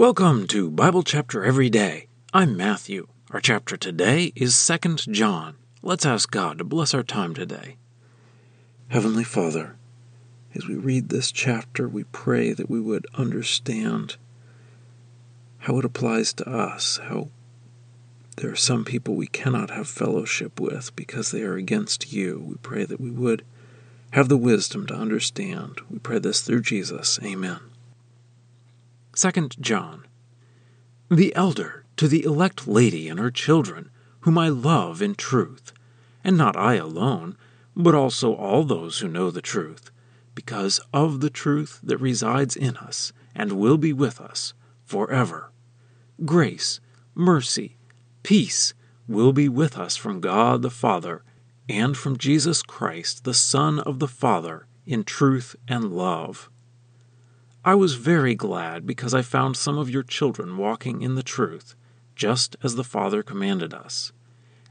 Welcome to Bible Chapter Every Day. I'm Matthew. Our chapter today is 2 John. Let's ask God to bless our time today. Heavenly Father, as we read this chapter, we pray that we would understand how it applies to us, how there are some people we cannot have fellowship with because they are against you. We pray that we would have the wisdom to understand. We pray this through Jesus. Amen. 2 John. The elder to the elect lady and her children, whom I love in truth, and not I alone, but also all those who know the truth, because of the truth that resides in us and will be with us forever. Grace, mercy, peace will be with us from God the Father and from Jesus Christ, the Son of the Father, in truth and love. I was very glad because I found some of your children walking in the truth, just as the Father commanded us.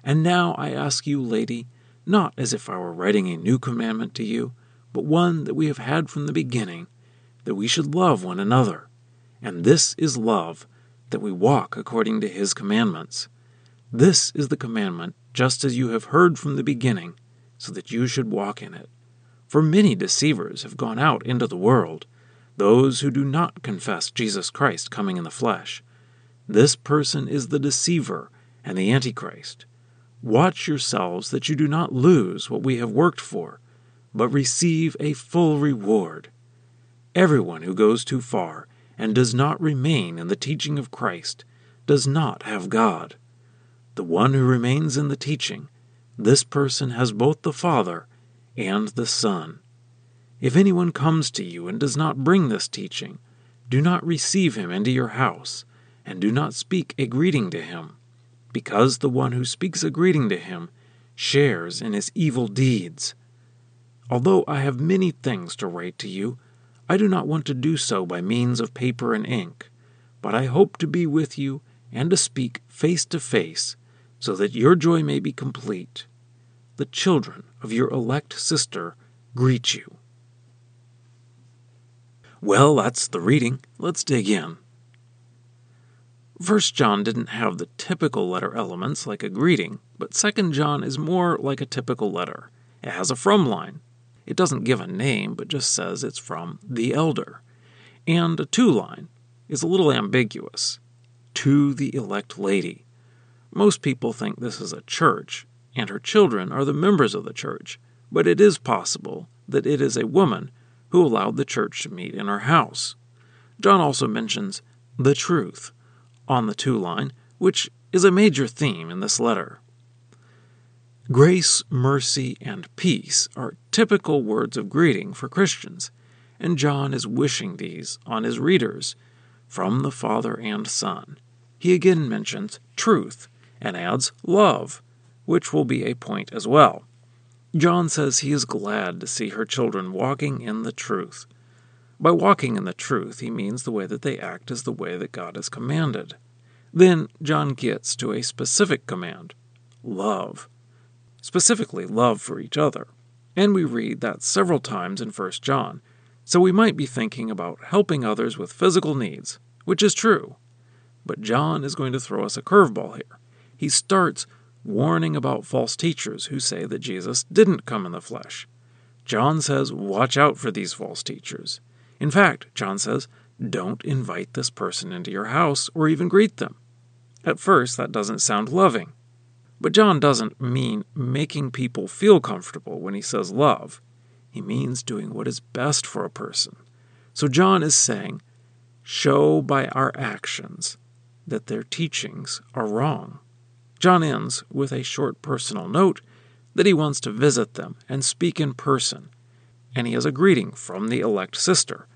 And now I ask you, lady, not as if I were writing a new commandment to you, but one that we have had from the beginning, that we should love one another. And this is love, that we walk according to his commandments. This is the commandment, just as you have heard from the beginning, so that you should walk in it. For many deceivers have gone out into the world those who do not confess Jesus Christ coming in the flesh. This person is the deceiver and the Antichrist. Watch yourselves that you do not lose what we have worked for, but receive a full reward. Everyone who goes too far and does not remain in the teaching of Christ does not have God. The one who remains in the teaching, this person has both the Father and the Son. If anyone comes to you and does not bring this teaching, do not receive him into your house, and do not speak a greeting to him, because the one who speaks a greeting to him shares in his evil deeds. Although I have many things to write to you, I do not want to do so by means of paper and ink, but I hope to be with you and to speak face to face, so that your joy may be complete. The children of your elect sister greet you. Well, that's the reading. Let's dig in. First John didn't have the typical letter elements like a greeting, but Second John is more like a typical letter. It has a from line. It doesn't give a name, but just says it's from the elder. And a to line is a little ambiguous. To the elect lady. Most people think this is a church, and her children are the members of the church, but it is possible that it is a woman who allowed the church to meet in her house. John also mentions the truth on the to line, which is a major theme in this letter. Grace, mercy, and peace are typical words of greeting for Christians, and John is wishing these on his readers from the Father and Son. He again mentions truth and adds love, which will be a point as well. John says he is glad to see her children walking in the truth. By walking in the truth, he means the way that they act is the way that God has commanded. Then John gets to a specific command love. Specifically, love for each other. And we read that several times in 1 John. So we might be thinking about helping others with physical needs, which is true. But John is going to throw us a curveball here. He starts warning about false teachers who say that Jesus didn't come in the flesh. John says, watch out for these false teachers. In fact, John says, don't invite this person into your house or even greet them. At first, that doesn't sound loving. But John doesn't mean making people feel comfortable when he says love. He means doing what is best for a person. So John is saying, show by our actions that their teachings are wrong. John ends with a short personal note that he wants to visit them and speak in person, and he has a greeting from the elect sister,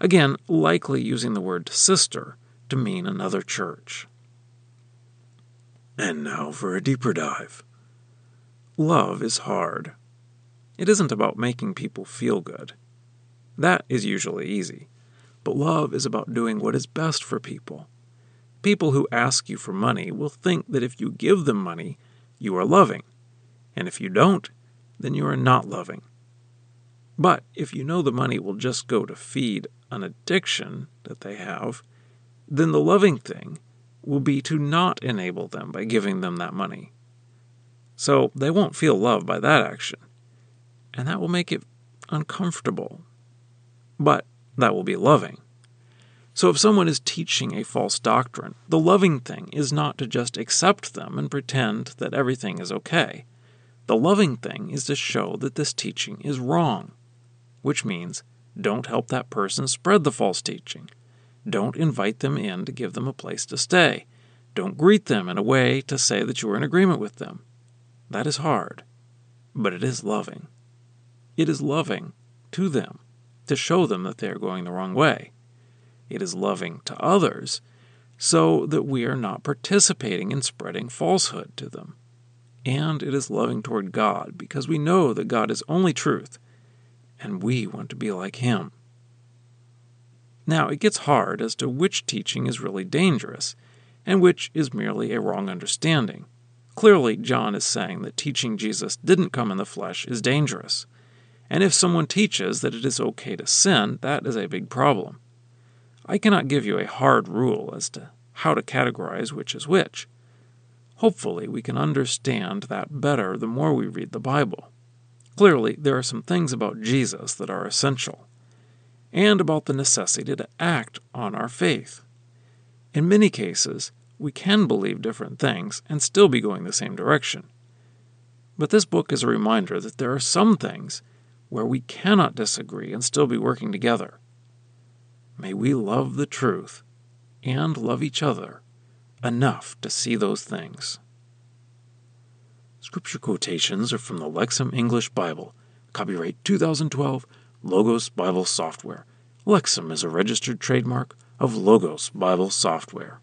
again, likely using the word sister to mean another church. And now for a deeper dive. Love is hard. It isn't about making people feel good. That is usually easy. But love is about doing what is best for people. People who ask you for money will think that if you give them money, you are loving, and if you don't, then you are not loving. But if you know the money will just go to feed an addiction that they have, then the loving thing will be to not enable them by giving them that money. So they won't feel loved by that action, and that will make it uncomfortable. But that will be loving. So if someone is teaching a false doctrine, the loving thing is not to just accept them and pretend that everything is okay. The loving thing is to show that this teaching is wrong, which means don't help that person spread the false teaching. Don't invite them in to give them a place to stay. Don't greet them in a way to say that you are in agreement with them. That is hard, but it is loving. It is loving to them to show them that they are going the wrong way. It is loving to others so that we are not participating in spreading falsehood to them. And it is loving toward God because we know that God is only truth and we want to be like Him. Now, it gets hard as to which teaching is really dangerous and which is merely a wrong understanding. Clearly, John is saying that teaching Jesus didn't come in the flesh is dangerous. And if someone teaches that it is okay to sin, that is a big problem. I cannot give you a hard rule as to how to categorize which is which. Hopefully, we can understand that better the more we read the Bible. Clearly, there are some things about Jesus that are essential, and about the necessity to act on our faith. In many cases, we can believe different things and still be going the same direction. But this book is a reminder that there are some things where we cannot disagree and still be working together. May we love the truth and love each other enough to see those things. Scripture quotations are from the Lexham English Bible, copyright 2012, Logos Bible Software. Lexham is a registered trademark of Logos Bible Software.